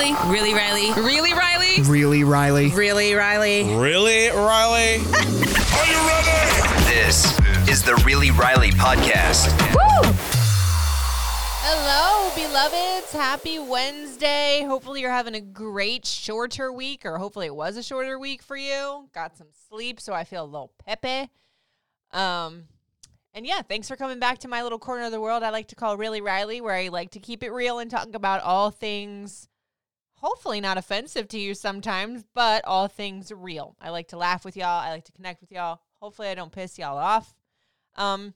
Riley? Really, Riley? Really, Riley? Really, Riley? Really, Riley? Really, Riley? Are you ready? This is the Really Riley podcast. Woo! Hello, beloveds. Happy Wednesday. Hopefully, you're having a great shorter week, or hopefully, it was a shorter week for you. Got some sleep, so I feel a little peppy. Um, and yeah, thanks for coming back to my little corner of the world I like to call Really Riley, where I like to keep it real and talk about all things, hopefully not offensive to you sometimes, but all things real. I like to laugh with y'all. I like to connect with y'all. Hopefully, I don't piss y'all off. Um,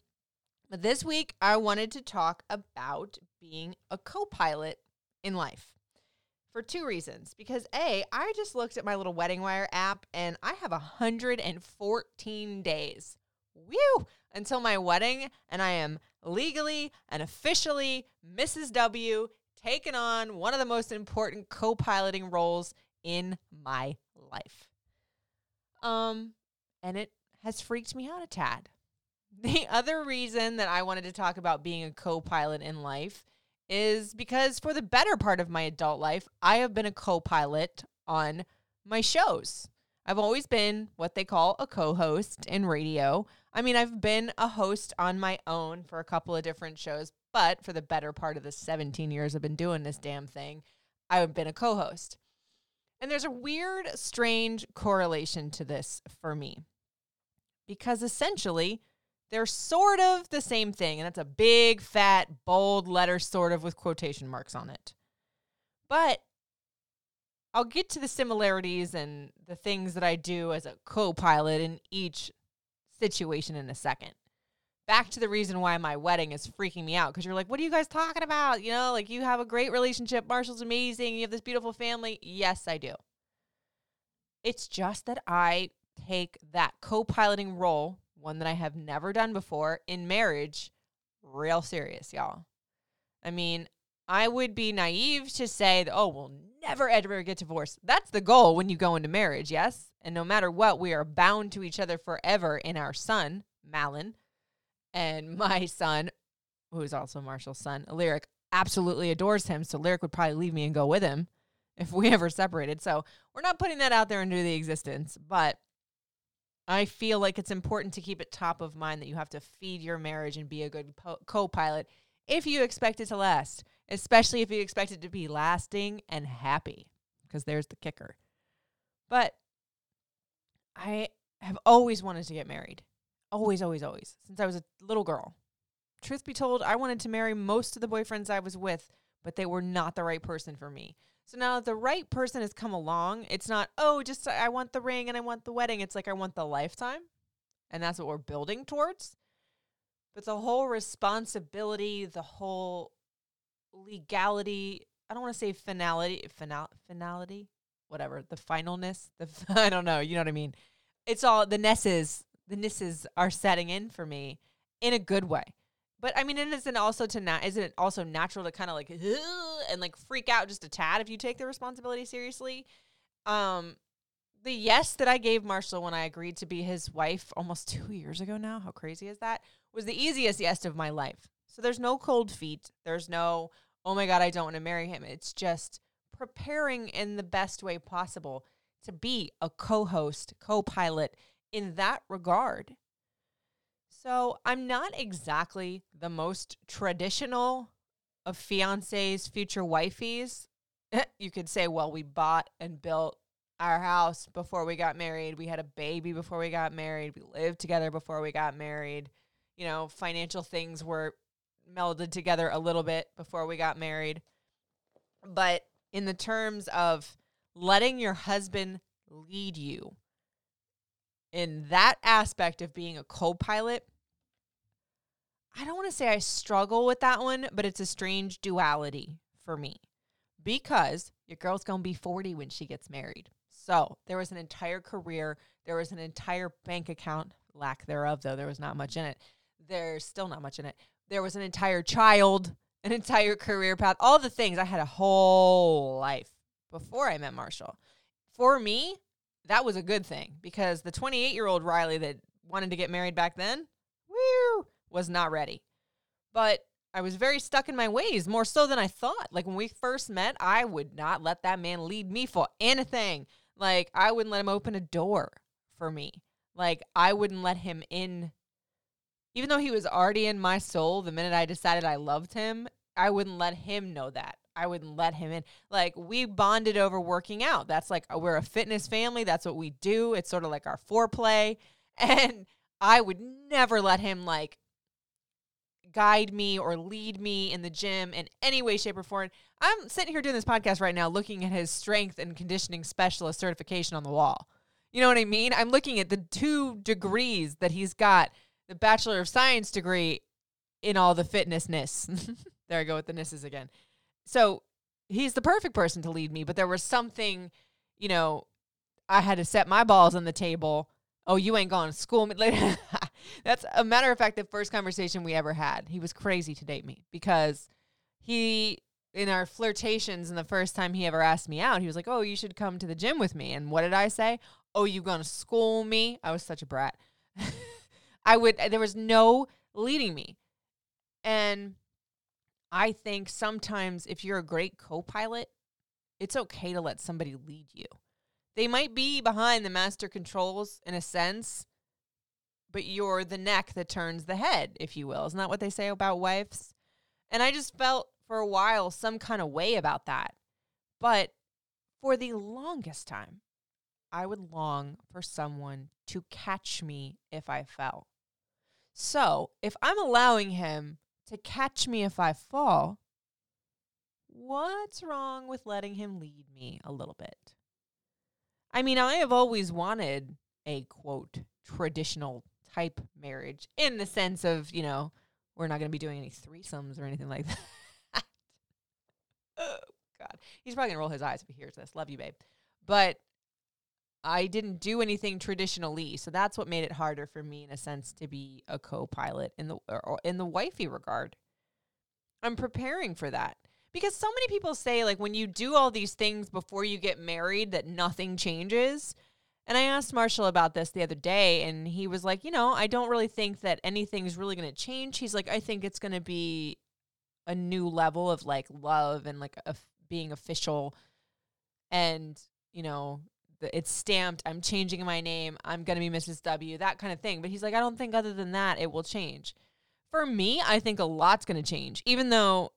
but this week, I wanted to talk about being a co pilot in life for two reasons. Because A, I just looked at my little Wedding Wire app and I have 114 days. Whew! Until my wedding, and I am legally and officially Mrs. W, taking on one of the most important co piloting roles in my life. Um, and it has freaked me out a tad. The other reason that I wanted to talk about being a co pilot in life is because for the better part of my adult life, I have been a co pilot on my shows. I've always been what they call a co host in radio. I mean, I've been a host on my own for a couple of different shows, but for the better part of the 17 years I've been doing this damn thing, I've been a co host. And there's a weird, strange correlation to this for me because essentially, they're sort of the same thing. And that's a big, fat, bold letter, sort of with quotation marks on it. But I'll get to the similarities and the things that I do as a co pilot in each situation in a second. Back to the reason why my wedding is freaking me out because you're like, what are you guys talking about? You know, like you have a great relationship. Marshall's amazing. You have this beautiful family. Yes, I do. It's just that I take that co piloting role, one that I have never done before in marriage, real serious, y'all. I mean, I would be naive to say that, oh, we'll never ever get divorced. That's the goal when you go into marriage, yes? And no matter what, we are bound to each other forever in our son, Malin, and my son, who is also Marshall's son, Lyric, absolutely adores him. So Lyric would probably leave me and go with him if we ever separated. So we're not putting that out there into the existence, but I feel like it's important to keep it top of mind that you have to feed your marriage and be a good po- co pilot if you expect it to last especially if you expect it to be lasting and happy, because there's the kicker. But I have always wanted to get married. Always, always, always. Since I was a little girl. Truth be told, I wanted to marry most of the boyfriends I was with, but they were not the right person for me. So now the right person has come along. It's not, oh, just uh, I want the ring and I want the wedding. It's like I want the lifetime. And that's what we're building towards. But the whole responsibility, the whole legality. I don't want to say finality, final, finality, whatever. The finalness. The I don't know. You know what I mean? It's all the nesses. The nisses are setting in for me in a good way. But I mean, it isn't also to not isn't it also natural to kind of like and like freak out just a tad if you take the responsibility seriously. Um, the yes that I gave Marshall when I agreed to be his wife almost two years ago now, how crazy is that? Was the easiest yes of my life. So there's no cold feet. There's no, oh my God, I don't want to marry him. It's just preparing in the best way possible to be a co host, co pilot in that regard. So I'm not exactly the most traditional of fiancés, future wifeys. you could say, well, we bought and built our house before we got married. We had a baby before we got married. We lived together before we got married. You know, financial things were melded together a little bit before we got married. But in the terms of letting your husband lead you in that aspect of being a co pilot, I don't want to say I struggle with that one, but it's a strange duality for me because your girl's going to be 40 when she gets married. So there was an entire career, there was an entire bank account, lack thereof, though there was not much in it. There's still not much in it. There was an entire child, an entire career path, all the things. I had a whole life before I met Marshall. For me, that was a good thing because the 28 year old Riley that wanted to get married back then, was not ready. But I was very stuck in my ways, more so than I thought. Like when we first met, I would not let that man lead me for anything. Like I wouldn't let him open a door for me. Like I wouldn't let him in even though he was already in my soul the minute I decided I loved him, I wouldn't let him know that. I wouldn't let him in. Like we bonded over working out. That's like uh, we're a fitness family. That's what we do. It's sort of like our foreplay. And I would never let him like guide me or lead me in the gym in any way, shape, or form. I'm sitting here doing this podcast right now looking at his strength and conditioning specialist certification on the wall. You know what I mean? I'm looking at the two degrees that he's got the Bachelor of Science degree in all the fitnessness. there I go with the nisses again. So he's the perfect person to lead me, but there was something, you know, I had to set my balls on the table. Oh, you ain't going to school. Me. That's a matter of fact, the first conversation we ever had. He was crazy to date me because he, in our flirtations, and the first time he ever asked me out, he was like, Oh, you should come to the gym with me. And what did I say? Oh, you going to school me? I was such a brat. I would, there was no leading me. And I think sometimes if you're a great co pilot, it's okay to let somebody lead you. They might be behind the master controls in a sense, but you're the neck that turns the head, if you will. Isn't that what they say about wives? And I just felt for a while some kind of way about that. But for the longest time, I would long for someone to catch me if I fell. So if I'm allowing him to catch me if I fall, what's wrong with letting him lead me a little bit? I mean, I have always wanted a quote traditional type marriage in the sense of, you know, we're not going to be doing any threesomes or anything like that. oh, God. He's probably going to roll his eyes if he hears this. Love you, babe. But I didn't do anything traditionally, so that's what made it harder for me in a sense to be a co-pilot in the or in the wifey regard. I'm preparing for that because so many people say like when you do all these things before you get married that nothing changes. And I asked Marshall about this the other day, and he was like, you know, I don't really think that anything's really going to change. He's like, I think it's going to be a new level of like love and like a, being official and, you know, it's stamped. I'm changing my name. I'm going to be Mrs. W, that kind of thing. But he's like, I don't think other than that, it will change. For me, I think a lot's going to change, even though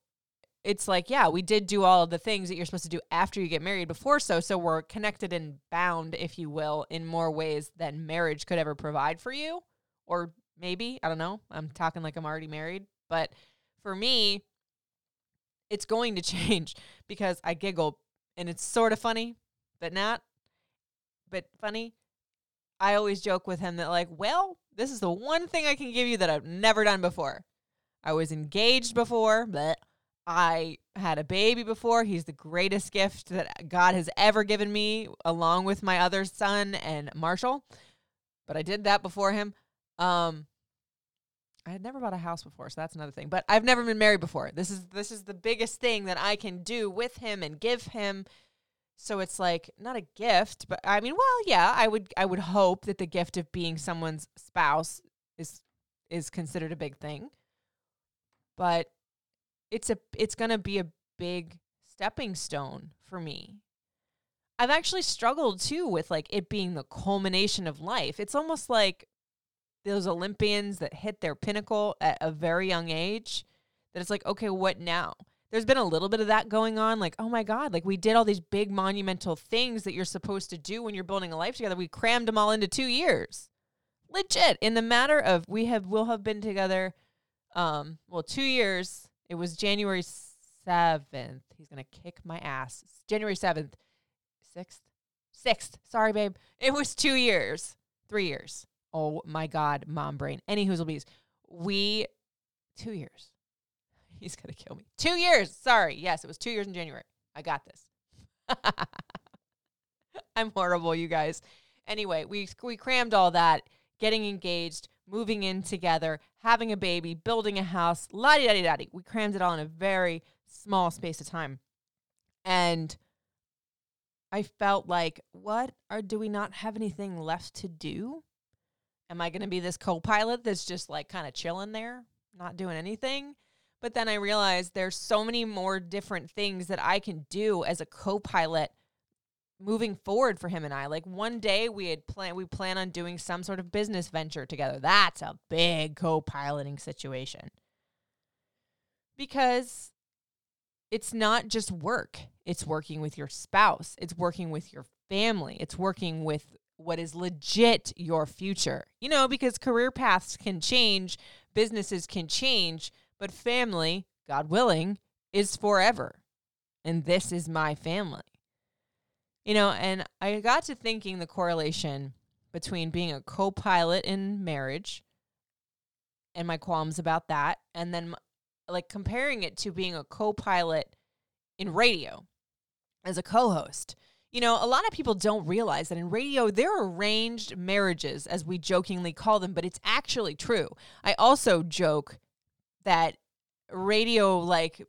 it's like, yeah, we did do all of the things that you're supposed to do after you get married before so. So we're connected and bound, if you will, in more ways than marriage could ever provide for you. Or maybe, I don't know. I'm talking like I'm already married. But for me, it's going to change because I giggle and it's sort of funny, but not but funny. I always joke with him that like, well, this is the one thing I can give you that I've never done before. I was engaged before, but I had a baby before. He's the greatest gift that God has ever given me, along with my other son and Marshall. But I did that before him. Um, I had never bought a house before, so that's another thing. But I've never been married before. This is this is the biggest thing that I can do with him and give him so it's like not a gift, but I mean, well, yeah, I would I would hope that the gift of being someone's spouse is is considered a big thing. But it's a it's going to be a big stepping stone for me. I've actually struggled too with like it being the culmination of life. It's almost like those Olympians that hit their pinnacle at a very young age that it's like, okay, what now? There's been a little bit of that going on like oh my god like we did all these big monumental things that you're supposed to do when you're building a life together. We crammed them all into 2 years. Legit. In the matter of we have will have been together um well 2 years. It was January 7th he's to kick my ass. January 7th 6th 6th sorry babe. It was 2 years. 3 years. Oh my god mom brain. Any who's bees we two years. He's going to kill me. Two years. Sorry. Yes, it was two years in January. I got this. I'm horrible, you guys. Anyway, we we crammed all that, getting engaged, moving in together, having a baby, building a house, la di da di da We crammed it all in a very small space of time. And I felt like, what? are do we not have anything left to do? Am I going to be this co pilot that's just like kind of chilling there, not doing anything? But then I realized there's so many more different things that I can do as a co pilot moving forward for him and I. Like one day we had planned we plan on doing some sort of business venture together. That's a big co-piloting situation. Because it's not just work. It's working with your spouse. It's working with your family. It's working with what is legit your future. You know, because career paths can change, businesses can change, but family, God willing, is forever. And this is my family. You know, and I got to thinking the correlation between being a co pilot in marriage and my qualms about that, and then like comparing it to being a co pilot in radio as a co host. You know, a lot of people don't realize that in radio, there are arranged marriages, as we jokingly call them, but it's actually true. I also joke that radio, like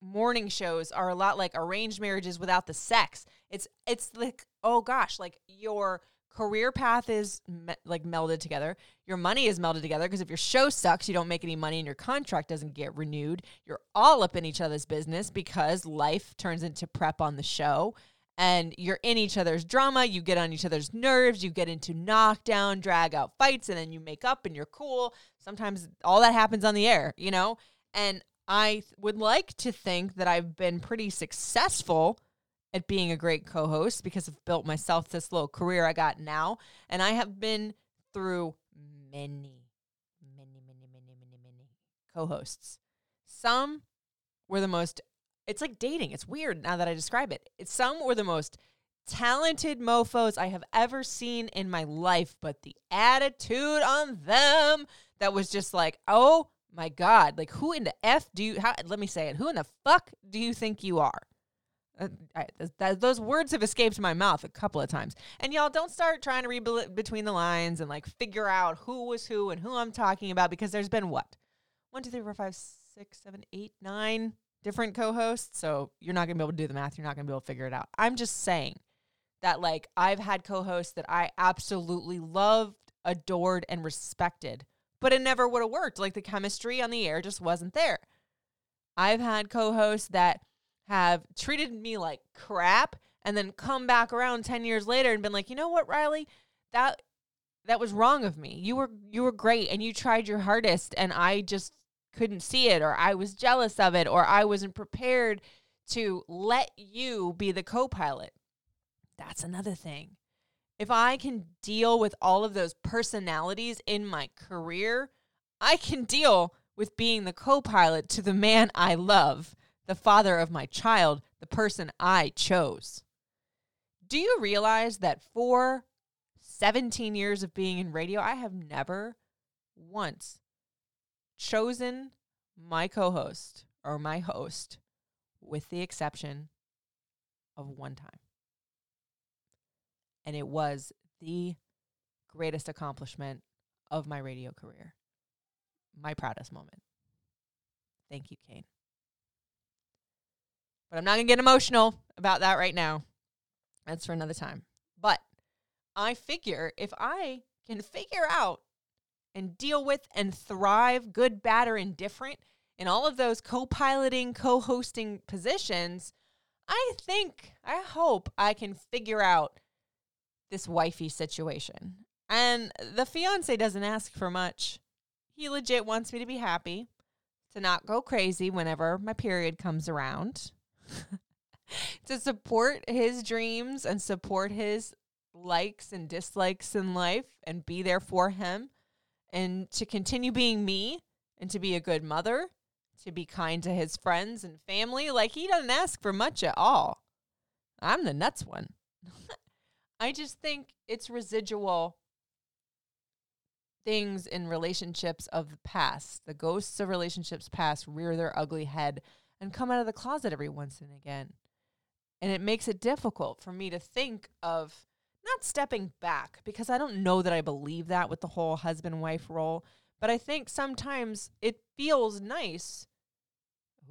morning shows, are a lot like arranged marriages without the sex. It's it's like oh gosh, like your career path is me- like melded together. Your money is melded together because if your show sucks, you don't make any money and your contract doesn't get renewed. You're all up in each other's business because life turns into prep on the show and you're in each other's drama. You get on each other's nerves. You get into knockdown, drag out fights, and then you make up and you're cool. Sometimes all that happens on the air, you know? And I would like to think that I've been pretty successful at being a great co host because I've built myself this little career I got now. And I have been through many, many, many, many, many, many co hosts. Some were the most, it's like dating. It's weird now that I describe it. It's, some were the most talented mofos I have ever seen in my life, but the attitude on them that was just like, oh my God, like who in the F do you, how, let me say it, who in the fuck do you think you are? Uh, I, th- those words have escaped my mouth a couple of times. And y'all don't start trying to read between the lines and like figure out who was who and who I'm talking about because there's been what? One, two, three, four, five, six, seven, eight, nine different co hosts. So you're not going to be able to do the math. You're not going to be able to figure it out. I'm just saying that like I've had co hosts that I absolutely loved, adored, and respected, but it never would have worked. Like the chemistry on the air just wasn't there. I've had co hosts that have treated me like crap and then come back around 10 years later and been like, "You know what, Riley? That that was wrong of me. You were you were great and you tried your hardest and I just couldn't see it or I was jealous of it or I wasn't prepared to let you be the co-pilot." That's another thing. If I can deal with all of those personalities in my career, I can deal with being the co pilot to the man I love the father of my child, the person I chose. Do you realize that for 17 years of being in radio, I have never once chosen my co host or my host with the exception of one time. And it was the greatest accomplishment of my radio career, my proudest moment. Thank you, Kane. But I'm not going to get emotional about that right now. That's for another time. But I figure if I can figure out and deal with and thrive, good, bad, or indifferent, in all of those co piloting, co hosting positions, I think, I hope I can figure out this wifey situation. And the fiance doesn't ask for much. He legit wants me to be happy, to not go crazy whenever my period comes around. to support his dreams and support his likes and dislikes in life and be there for him and to continue being me and to be a good mother, to be kind to his friends and family. Like he doesn't ask for much at all. I'm the nuts one. I just think it's residual things in relationships of the past. The ghosts of relationships past rear their ugly head and come out of the closet every once and again. And it makes it difficult for me to think of not stepping back because I don't know that I believe that with the whole husband wife role, but I think sometimes it feels nice.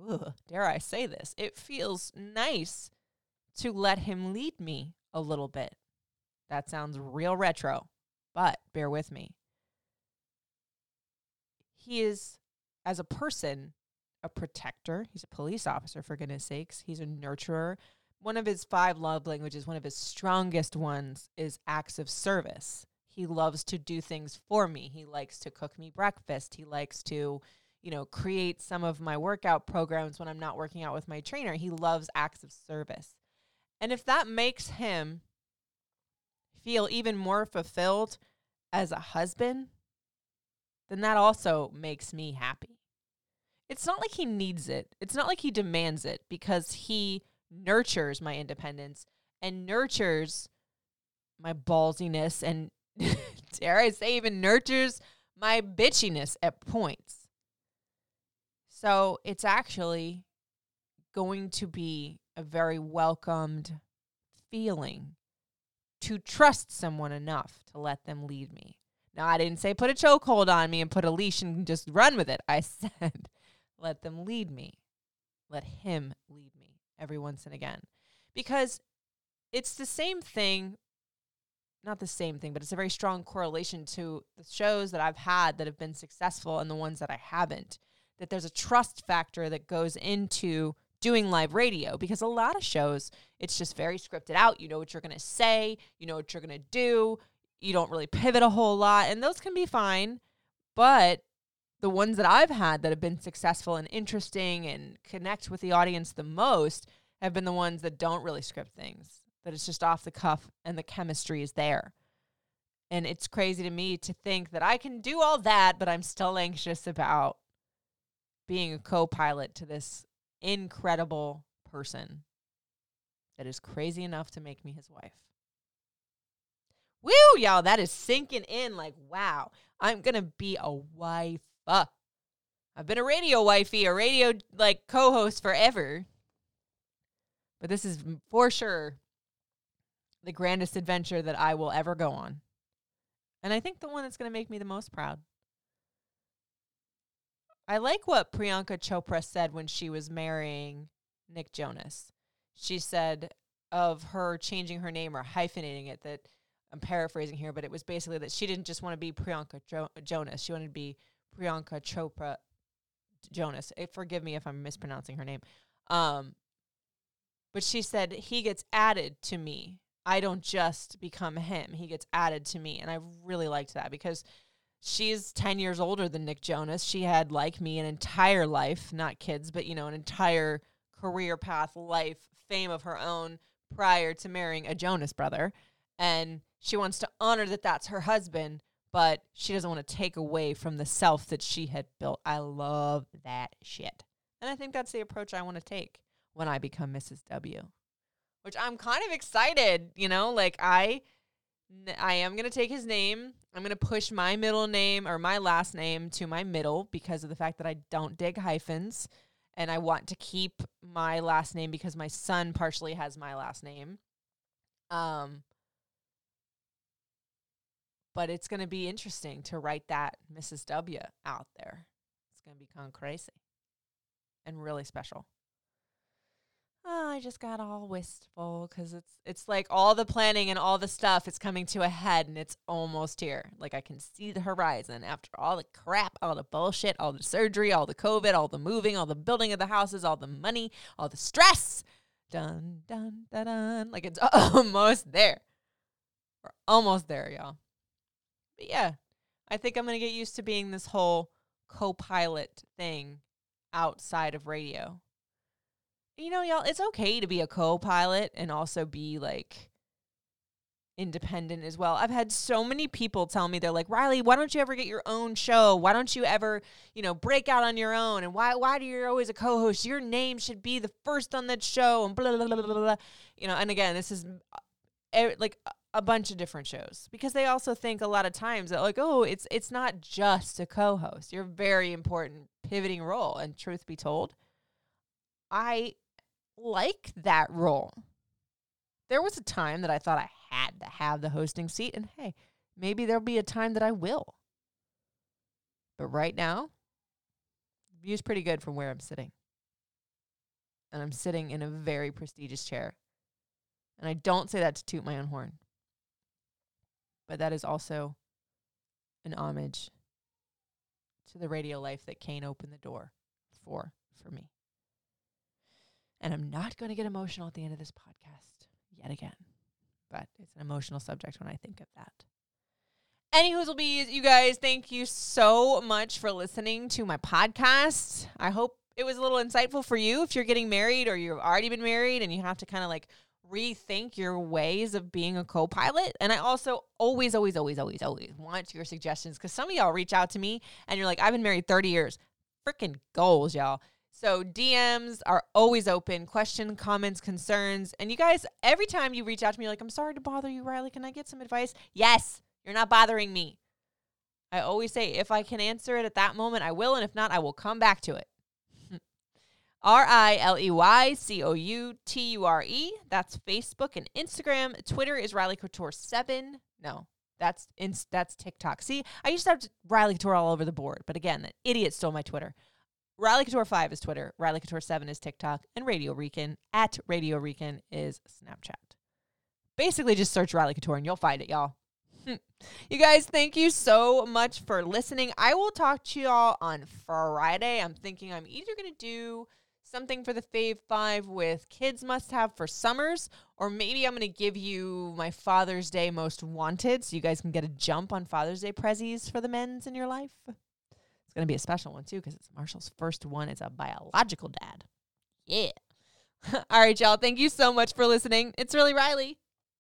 Ugh, dare I say this? It feels nice to let him lead me a little bit. That sounds real retro, but bear with me. He is, as a person, a protector. He's a police officer, for goodness sakes. He's a nurturer. One of his five love languages, one of his strongest ones, is acts of service. He loves to do things for me. He likes to cook me breakfast. He likes to, you know, create some of my workout programs when I'm not working out with my trainer. He loves acts of service. And if that makes him feel even more fulfilled as a husband, then that also makes me happy. It's not like he needs it. It's not like he demands it because he nurtures my independence and nurtures my ballsiness and dare I say even nurtures my bitchiness at points. So it's actually going to be a very welcomed feeling to trust someone enough to let them lead me. Now, I didn't say put a chokehold on me and put a leash and just run with it. I said let them lead me. Let him lead me every once and again. Because it's the same thing, not the same thing, but it's a very strong correlation to the shows that I've had that have been successful and the ones that I haven't. That there's a trust factor that goes into doing live radio because a lot of shows, it's just very scripted out. You know what you're going to say, you know what you're going to do. You don't really pivot a whole lot, and those can be fine. But the ones that I've had that have been successful and interesting and connect with the audience the most have been the ones that don't really script things, that it's just off the cuff and the chemistry is there. And it's crazy to me to think that I can do all that, but I'm still anxious about being a co pilot to this incredible person that is crazy enough to make me his wife. Woo, y'all, that is sinking in like, wow, I'm going to be a wife. I've been a radio wifey, a radio like co-host forever. But this is for sure the grandest adventure that I will ever go on. And I think the one that's going to make me the most proud. I like what Priyanka Chopra said when she was marrying Nick Jonas. She said of her changing her name or hyphenating it that I'm paraphrasing here, but it was basically that she didn't just want to be Priyanka jo- Jonas. She wanted to be Priyanka Chopra Jonas. Eh, forgive me if I'm mispronouncing her name. Um, but she said he gets added to me. I don't just become him. He gets added to me, and I really liked that because she's 10 years older than Nick Jonas. She had like me an entire life, not kids, but you know, an entire career path, life, fame of her own prior to marrying a Jonas brother. And she wants to honor that that's her husband, but she doesn't want to take away from the self that she had built. I love that shit. And I think that's the approach I want to take when I become Mrs. W. Which I'm kind of excited, you know, like I I am going to take his name. I'm going to push my middle name or my last name to my middle because of the fact that I don't dig hyphens and I want to keep my last name because my son partially has my last name. Um but it's going to be interesting to write that Mrs. W out there. It's going to become crazy and really special. Oh, I just got all wistful because it's it's like all the planning and all the stuff is coming to a head and it's almost here. Like I can see the horizon after all the crap, all the bullshit, all the surgery, all the COVID, all the moving, all the building of the houses, all the money, all the stress. Dun dun dun dun. Like it's almost there. We're almost there, y'all. But yeah, I think I'm to get used to being this whole co pilot thing outside of radio. You know, y'all, it's okay to be a co pilot and also be like independent as well. I've had so many people tell me they're like, "Riley, why don't you ever get your own show? Why don't you ever, you know, break out on your own? And why why do you always a co-host? Your name should be the first on that show and blah blah blah blah blah." You know, and again, this is uh, like a bunch of different shows because they also think a lot of times that like oh it's it's not just a co-host you're a very important pivoting role and truth be told i like that role. There was a time that i thought i had to have the hosting seat and hey maybe there'll be a time that i will. But right now view's pretty good from where i'm sitting. And i'm sitting in a very prestigious chair. And i don't say that to toot my own horn. But that is also an homage to the radio life that Kane opened the door for for me. And I'm not going to get emotional at the end of this podcast yet again, but it's an emotional subject when I think of that. Anywho's will be you guys, thank you so much for listening to my podcast. I hope it was a little insightful for you if you're getting married or you've already been married and you have to kind of like rethink your ways of being a co-pilot. And I also always, always, always, always, always want your suggestions because some of y'all reach out to me and you're like, I've been married 30 years. Freaking goals, y'all. So DMs are always open. Question, comments, concerns. And you guys, every time you reach out to me, like, I'm sorry to bother you, Riley. Can I get some advice? Yes, you're not bothering me. I always say if I can answer it at that moment, I will. And if not, I will come back to it. R I L E Y C O U T U R E. That's Facebook and Instagram. Twitter is Riley Couture seven. No, that's in, that's TikTok. See, I used to have Riley Couture all over the board, but again, that idiot stole my Twitter. Riley Couture five is Twitter. Riley Couture seven is TikTok, and Radio Recon at Radio Recon is Snapchat. Basically, just search Riley Couture and you'll find it, y'all. Hmm. You guys, thank you so much for listening. I will talk to y'all on Friday. I'm thinking I'm either going to do something for the Fave Five with kids must have for summers, or maybe I'm going to give you my Father's Day most wanted so you guys can get a jump on Father's Day prezzies for the men's in your life. It's going to be a special one too because it's Marshall's first one. It's a biological dad. Yeah. All right, y'all. Thank you so much for listening. It's really Riley.